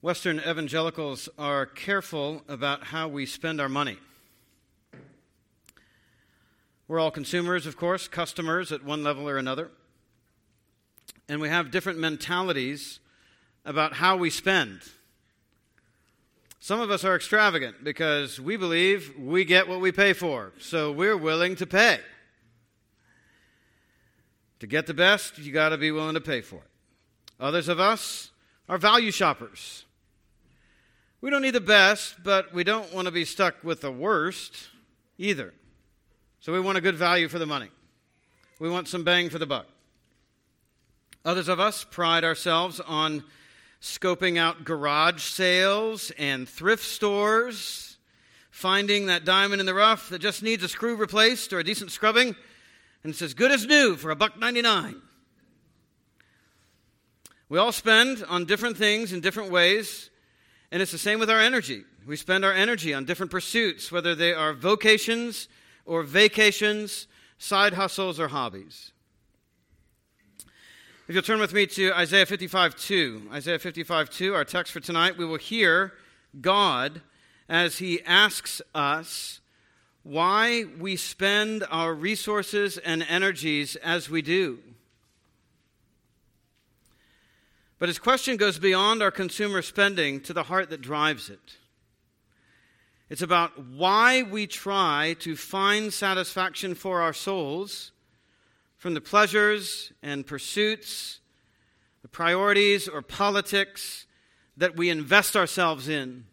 Western evangelicals are careful about how we spend our money. We're all consumers, of course, customers at one level or another. And we have different mentalities about how we spend. Some of us are extravagant because we believe we get what we pay for, so we're willing to pay. To get the best, you got to be willing to pay for it. Others of us are value shoppers. We don't need the best, but we don't want to be stuck with the worst either. So we want a good value for the money. We want some bang for the buck. Others of us pride ourselves on scoping out garage sales and thrift stores, finding that diamond in the rough that just needs a screw replaced or a decent scrubbing, and it's as good as new for a buck 99. We all spend on different things in different ways, and it's the same with our energy. We spend our energy on different pursuits, whether they are vocations or vacations, side hustles or hobbies. If you'll turn with me to Isaiah 55 2. Isaiah 55 2, our text for tonight, we will hear God as he asks us why we spend our resources and energies as we do. But his question goes beyond our consumer spending to the heart that drives it. It's about why we try to find satisfaction for our souls from the pleasures and pursuits, the priorities or politics that we invest ourselves in.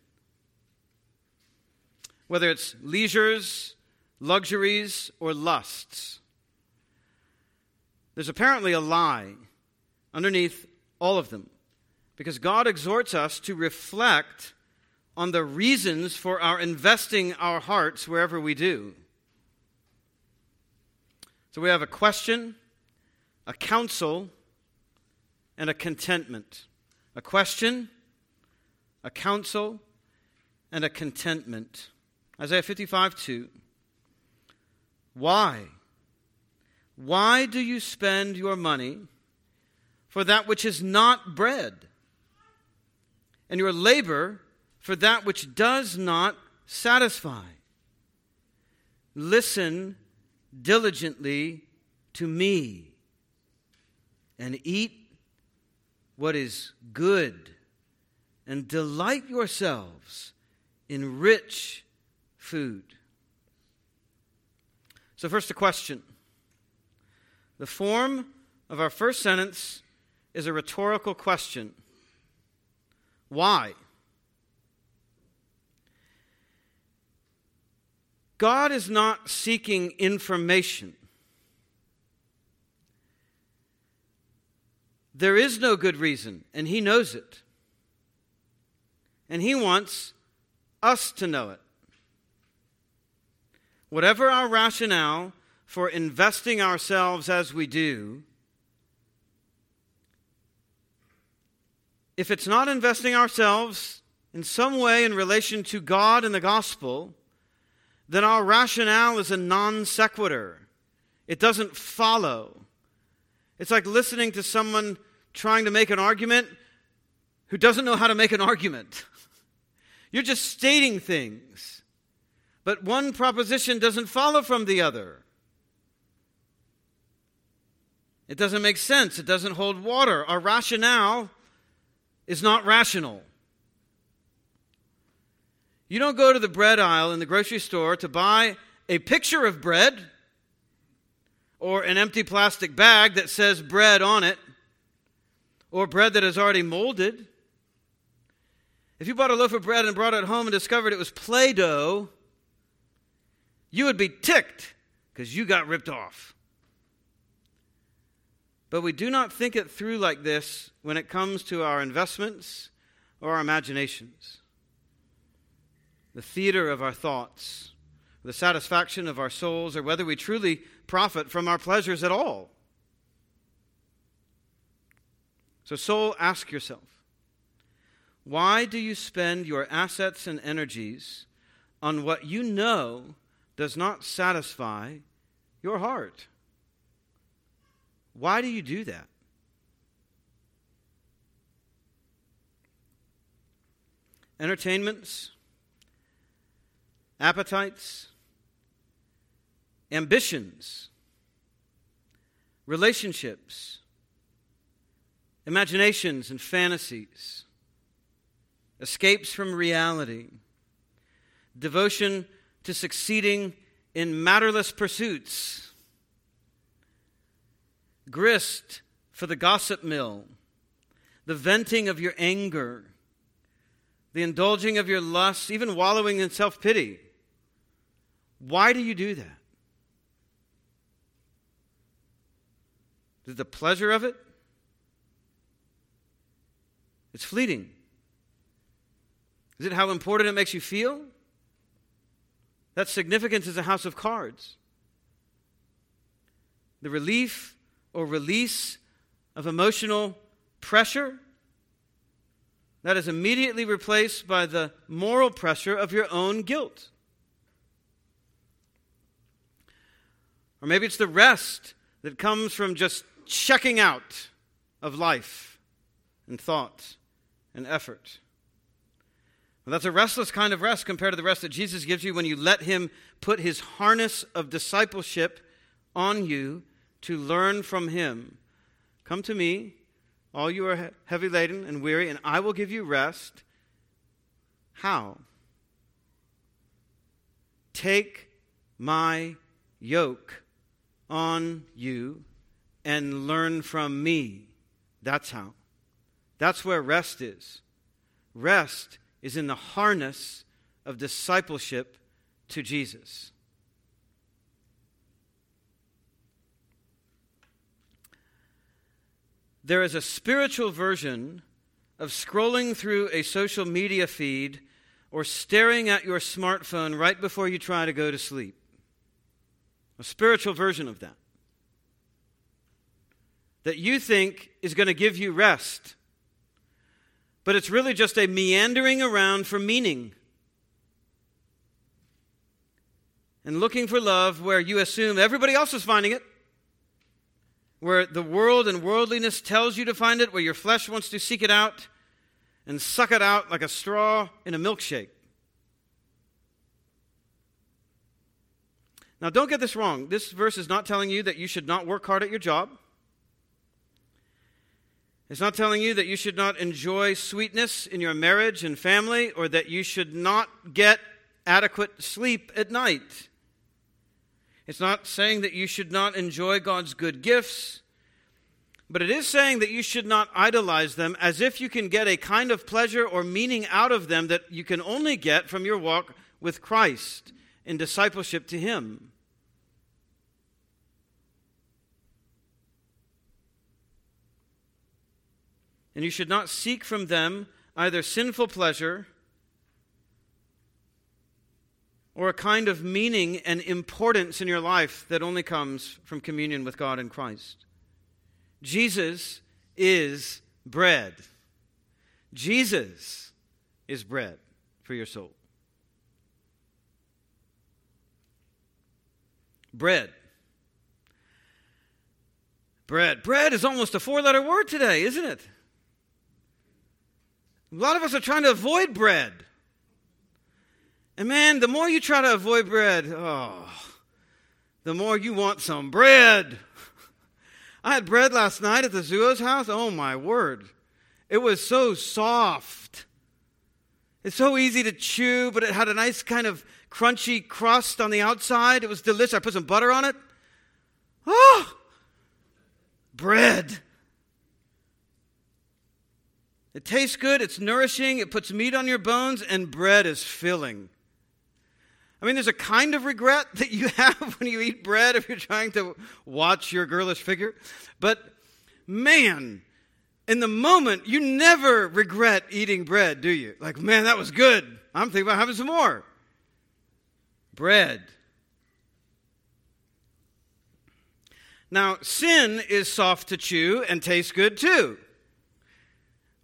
Whether it's leisures, luxuries, or lusts. There's apparently a lie underneath all of them. Because God exhorts us to reflect on the reasons for our investing our hearts wherever we do. So we have a question, a counsel, and a contentment. A question, a counsel, and a contentment. Isaiah 55 2. Why? Why do you spend your money? For that which is not bread, and your labor for that which does not satisfy. Listen diligently to me and eat what is good, and delight yourselves in rich food. So, first, a question. The form of our first sentence is a rhetorical question Why? God is not seeking information. There is no good reason, and He knows it. And He wants us to know it. Whatever our rationale for investing ourselves as we do, if it's not investing ourselves in some way in relation to God and the gospel, then our rationale is a non sequitur. It doesn't follow. It's like listening to someone trying to make an argument who doesn't know how to make an argument. You're just stating things, but one proposition doesn't follow from the other. It doesn't make sense. It doesn't hold water. Our rationale is not rational. You don't go to the bread aisle in the grocery store to buy a picture of bread or an empty plastic bag that says bread on it or bread that is already molded. If you bought a loaf of bread and brought it home and discovered it was Play Doh, you would be ticked because you got ripped off. But we do not think it through like this when it comes to our investments or our imaginations. The theater of our thoughts, the satisfaction of our souls, or whether we truly profit from our pleasures at all. So, soul, ask yourself why do you spend your assets and energies on what you know does not satisfy your heart? Why do you do that? entertainments, appetites, ambitions, relationships, imaginations and fantasies, escapes from reality, devotion to succeeding in matterless pursuits, grist for the gossip mill, the venting of your anger, the indulging of your lusts, even wallowing in self pity. Why do you do that? Is it the pleasure of it? It's fleeting. Is it how important it makes you feel? That significance is a house of cards. The relief or release of emotional pressure that is immediately replaced by the moral pressure of your own guilt. Or maybe it's the rest that comes from just checking out of life and thought and effort. Well, that's a restless kind of rest compared to the rest that Jesus gives you when you let Him put His harness of discipleship on you to learn from Him. Come to me, all you are heavy laden and weary, and I will give you rest. How? Take my yoke on you and learn from me. That's how. That's where rest is. Rest is in the harness of discipleship to Jesus. There is a spiritual version of scrolling through a social media feed or staring at your smartphone right before you try to go to sleep. A spiritual version of that that you think is going to give you rest. But it's really just a meandering around for meaning. And looking for love where you assume everybody else is finding it, where the world and worldliness tells you to find it, where your flesh wants to seek it out and suck it out like a straw in a milkshake. Now, don't get this wrong. This verse is not telling you that you should not work hard at your job. It's not telling you that you should not enjoy sweetness in your marriage and family or that you should not get adequate sleep at night. It's not saying that you should not enjoy God's good gifts, but it is saying that you should not idolize them as if you can get a kind of pleasure or meaning out of them that you can only get from your walk with Christ in discipleship to Him. and you should not seek from them either sinful pleasure or a kind of meaning and importance in your life that only comes from communion with God in Christ. Jesus is bread. Jesus is bread for your soul. Bread. Bread. Bread is almost a four letter word today, isn't it? A lot of us are trying to avoid bread. And man, the more you try to avoid bread, oh, the more you want some bread. I had bread last night at the Zuo's house. Oh my word. It was so soft. It's so easy to chew, but it had a nice kind of crunchy crust on the outside. It was delicious. I put some butter on it. Oh, bread. It tastes good, it's nourishing, it puts meat on your bones, and bread is filling. I mean, there's a kind of regret that you have when you eat bread if you're trying to watch your girlish figure. But man, in the moment, you never regret eating bread, do you? Like, man, that was good. I'm thinking about having some more. Bread. Now, sin is soft to chew and tastes good too.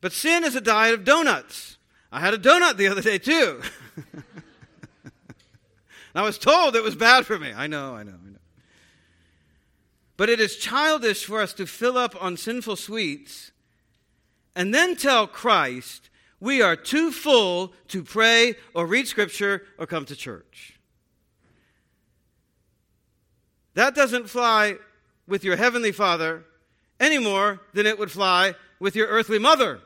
But sin is a diet of donuts. I had a donut the other day too. I was told it was bad for me. I know, I know, I know. But it is childish for us to fill up on sinful sweets and then tell Christ we are too full to pray or read scripture or come to church. That doesn't fly with your heavenly Father any more than it would fly with your earthly mother.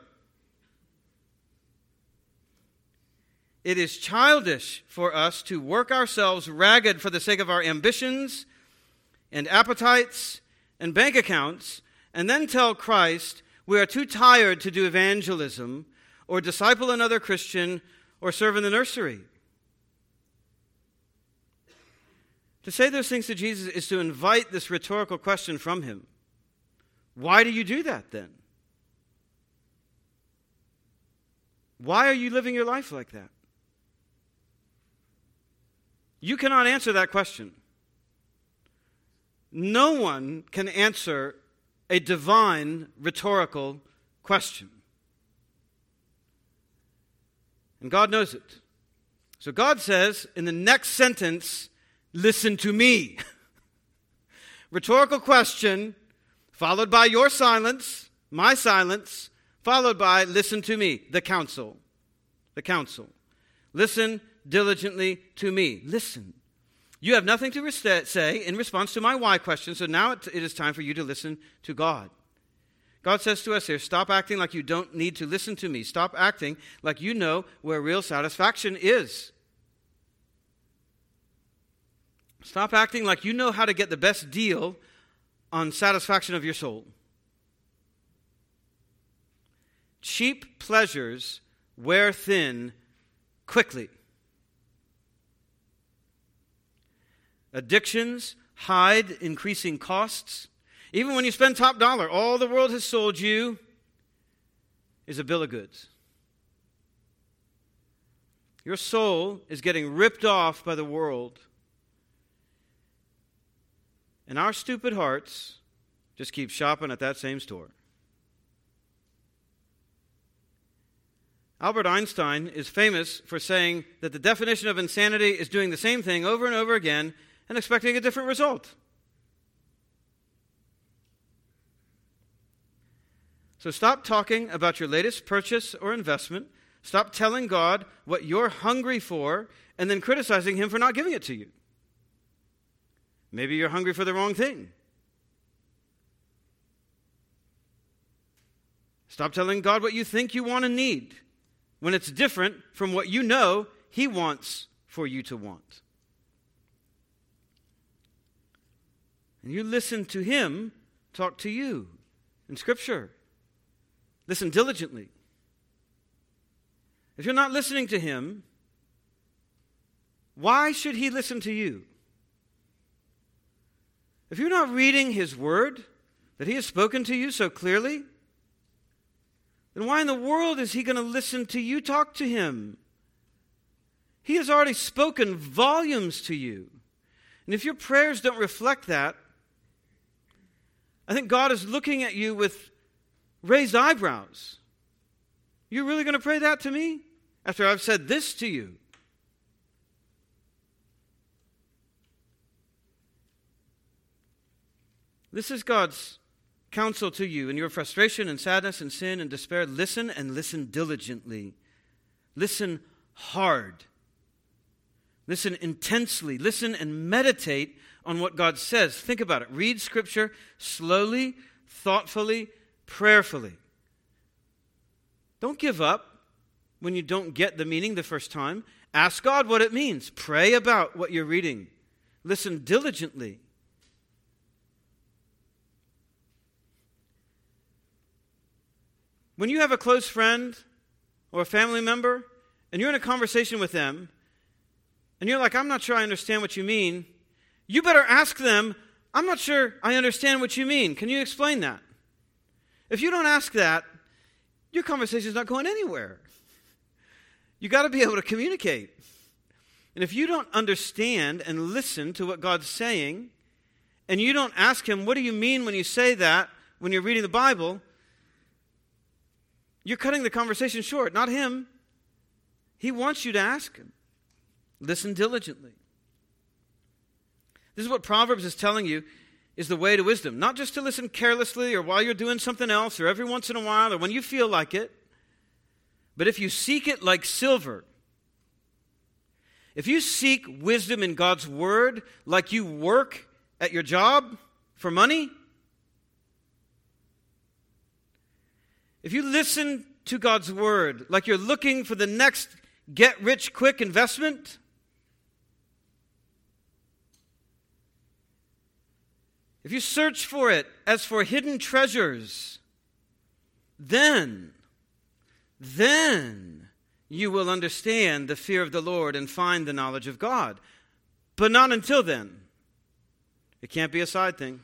It is childish for us to work ourselves ragged for the sake of our ambitions and appetites and bank accounts and then tell Christ we are too tired to do evangelism or disciple another Christian or serve in the nursery. To say those things to Jesus is to invite this rhetorical question from him. Why do you do that then? Why are you living your life like that? You cannot answer that question. No one can answer a divine rhetorical question. And God knows it. So God says in the next sentence, listen to me. rhetorical question, followed by your silence, my silence, followed by listen to me, the counsel. The counsel. Listen diligently to me. Listen. You have nothing to say in response to my why question, so now it is time for you to listen to God. God says to us here stop acting like you don't need to listen to me. Stop acting like you know where real satisfaction is. Stop acting like you know how to get the best deal on satisfaction of your soul. Cheap pleasures wear thin quickly. Addictions hide increasing costs. Even when you spend top dollar, all the world has sold you is a bill of goods. Your soul is getting ripped off by the world. And our stupid hearts just keep shopping at that same store. Albert Einstein is famous for saying that the definition of insanity is doing the same thing over and over again and expecting a different result. So stop talking about your latest purchase or investment. Stop telling God what you're hungry for and then criticizing Him for not giving it to you. Maybe you're hungry for the wrong thing. Stop telling God what you think you want and need when it's different from what you know He wants for you to want. And you listen to Him talk to you in Scripture. Listen diligently. If you're not listening to Him, why should He listen to you? If you're not reading His Word that He has spoken to you so clearly, then why in the world is He going to listen to you talk to Him? He has already spoken volumes to you. And if your prayers don't reflect that, I think God is looking at you with raised eyebrows. You're really going to pray that to me after I've said this to you? This is God's counsel to you in your frustration and sadness and sin and despair. Listen and listen diligently. Listen hard. Listen intensely. Listen and meditate on what God says. Think about it. Read Scripture slowly, thoughtfully, prayerfully. Don't give up when you don't get the meaning the first time. Ask God what it means. Pray about what you're reading. Listen diligently. When you have a close friend or a family member and you're in a conversation with them and you're like, I'm not sure I understand what you mean, you better ask them, I'm not sure I understand what you mean. Can you explain that? If you don't ask that, your conversation is not going anywhere. You got to be able to communicate. And if you don't understand and listen to what God's saying, and you don't ask Him, What do you mean when you say that when you're reading the Bible? You're cutting the conversation short, not Him. He wants you to ask Him. Listen diligently. This is what Proverbs is telling you is the way to wisdom. Not just to listen carelessly or while you're doing something else or every once in a while or when you feel like it, But if you seek it like silver, if you seek wisdom in God's word like you work at your job for money, if you listen to God's word like you're looking for the next get rich quick investment, if you search for it as for hidden treasures, then, then you will understand the fear of the Lord and find the knowledge of God. But not until then. It can't be a side thing.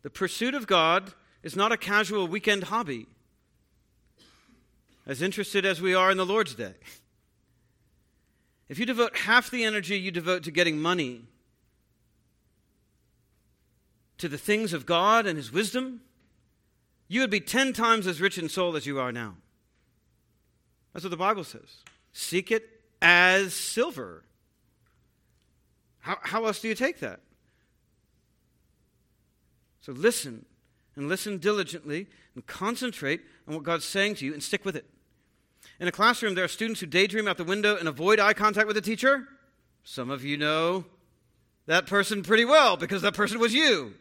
The pursuit of God is not a casual weekend hobby, as interested as we are in the Lord's Day. If you devote half the energy you devote to getting money to the things of God and His wisdom, you would be 10 times as rich in soul as you are now. That's what the Bible says. Seek it as silver. How, how else do you take that? So listen and listen diligently and concentrate on what God's saying to you and stick with it. In a classroom, there are students who daydream out the window and avoid eye contact with the teacher. Some of you know that person pretty well because that person was you.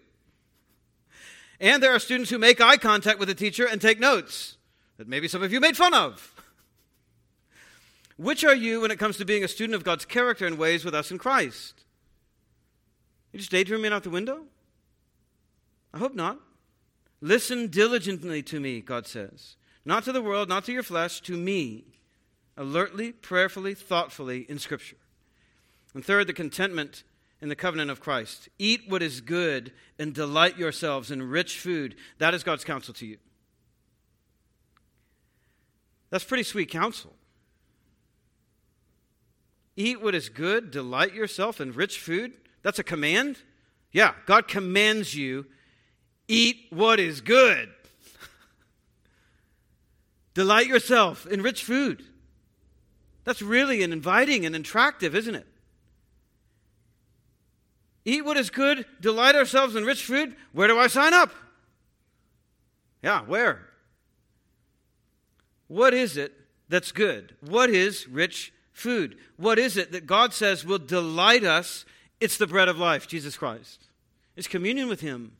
And there are students who make eye contact with the teacher and take notes that maybe some of you made fun of. Which are you when it comes to being a student of God's character and ways with us in Christ? You just daydreaming out the window? I hope not. Listen diligently to me, God says. Not to the world, not to your flesh, to me. Alertly, prayerfully, thoughtfully in Scripture. And third, the contentment in the covenant of Christ. Eat what is good and delight yourselves in rich food. That is God's counsel to you. That's pretty sweet counsel. Eat what is good, delight yourself in rich food. That's a command. Yeah, God commands you eat what is good. Delight yourself in rich food. That's really an inviting and attractive, isn't it? eat what is good, delight ourselves in rich food. Where do I sign up? Yeah, where? What is it that's good? What is rich food? What is it that God says will delight us? It's the bread of life, Jesus Christ. It's communion with Him.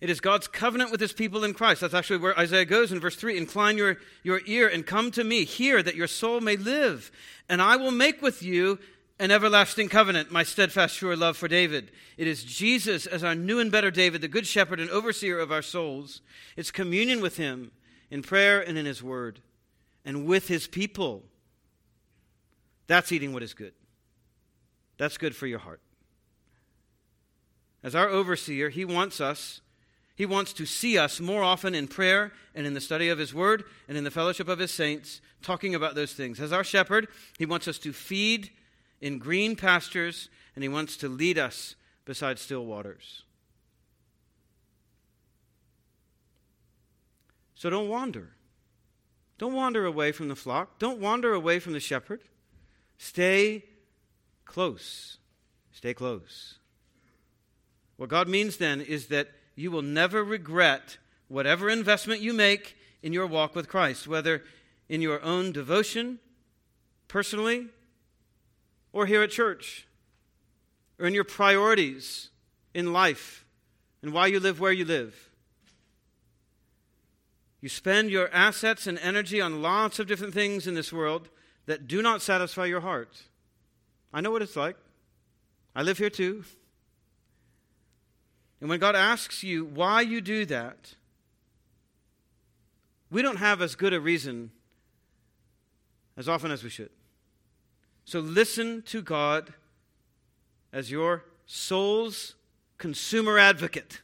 It is God's covenant with his people in Christ. That's actually where Isaiah goes in verse 3 Incline your, your ear and come to me. Hear that your soul may live. And I will make with you an everlasting covenant, my steadfast, sure love for David. It is Jesus as our new and better David, the good shepherd and overseer of our souls. It's communion with him in prayer and in his word and with his people. That's eating what is good. That's good for your heart. As our overseer, he wants us, he wants to see us more often in prayer and in the study of his word and in the fellowship of his saints, talking about those things. As our shepherd, he wants us to feed in green pastures, and He wants to lead us beside still waters. So don't wander. Don't wander away from the flock. Don't wander away from the shepherd. Stay close. Stay close. What God means then is that you will never regret whatever investment you make in your walk with Christ, whether in your own devotion, personally, or here at church, or in your priorities in life and why you live where you live. You spend your assets and energy on lots of different things in this world that do not satisfy your heart. I know what it's like. I live here too. And when God asks you why you do that, we don't have as good a reason as often as we should. So listen to God as your soul's consumer advocate.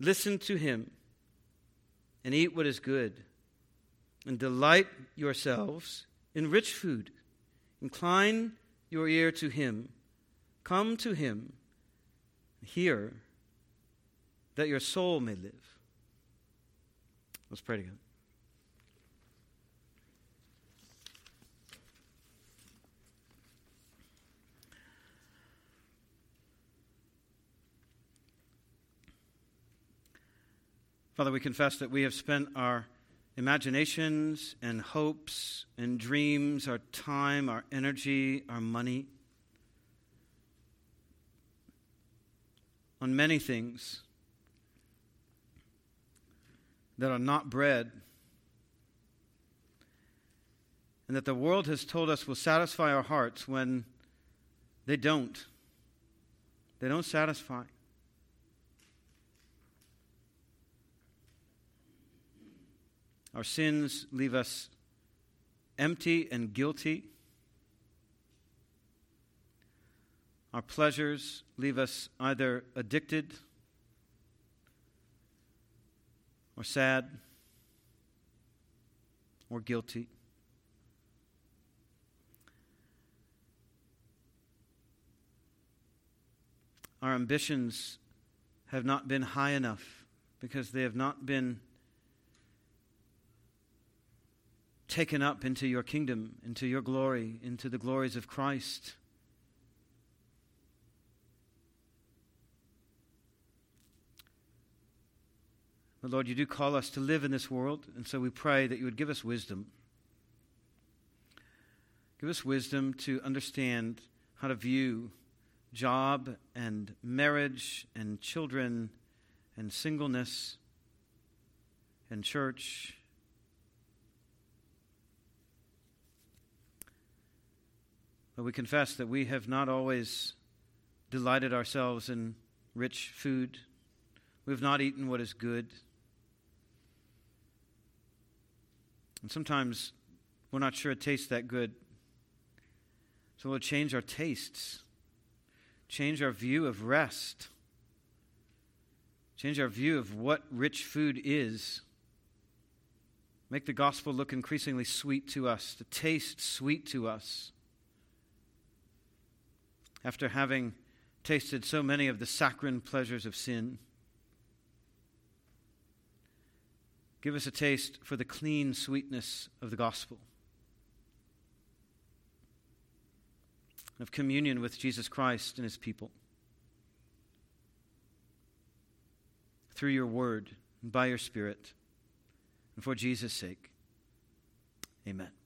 Listen to Him and eat what is good, and delight yourselves in rich food. Incline your ear to Him. Come to Him. Hear that your soul may live. Let's pray together. Father, we confess that we have spent our imaginations and hopes and dreams, our time, our energy, our money on many things that are not bread, and that the world has told us will satisfy our hearts when they don't. They don't satisfy. Our sins leave us empty and guilty. Our pleasures leave us either addicted or sad or guilty. Our ambitions have not been high enough because they have not been taken up into your kingdom, into your glory, into the glories of Christ. But Lord, you do call us to live in this world, and so we pray that you would give us wisdom. Give us wisdom to understand how to view job and marriage and children and singleness and church. But we confess that we have not always delighted ourselves in rich food. We have not eaten what is good. And sometimes we're not sure it tastes that good. So we'll change our tastes, change our view of rest, change our view of what rich food is. Make the gospel look increasingly sweet to us, to taste sweet to us. After having tasted so many of the saccharine pleasures of sin, Give us a taste for the clean sweetness of the gospel, of communion with Jesus Christ and his people. Through your word and by your spirit, and for Jesus' sake. Amen.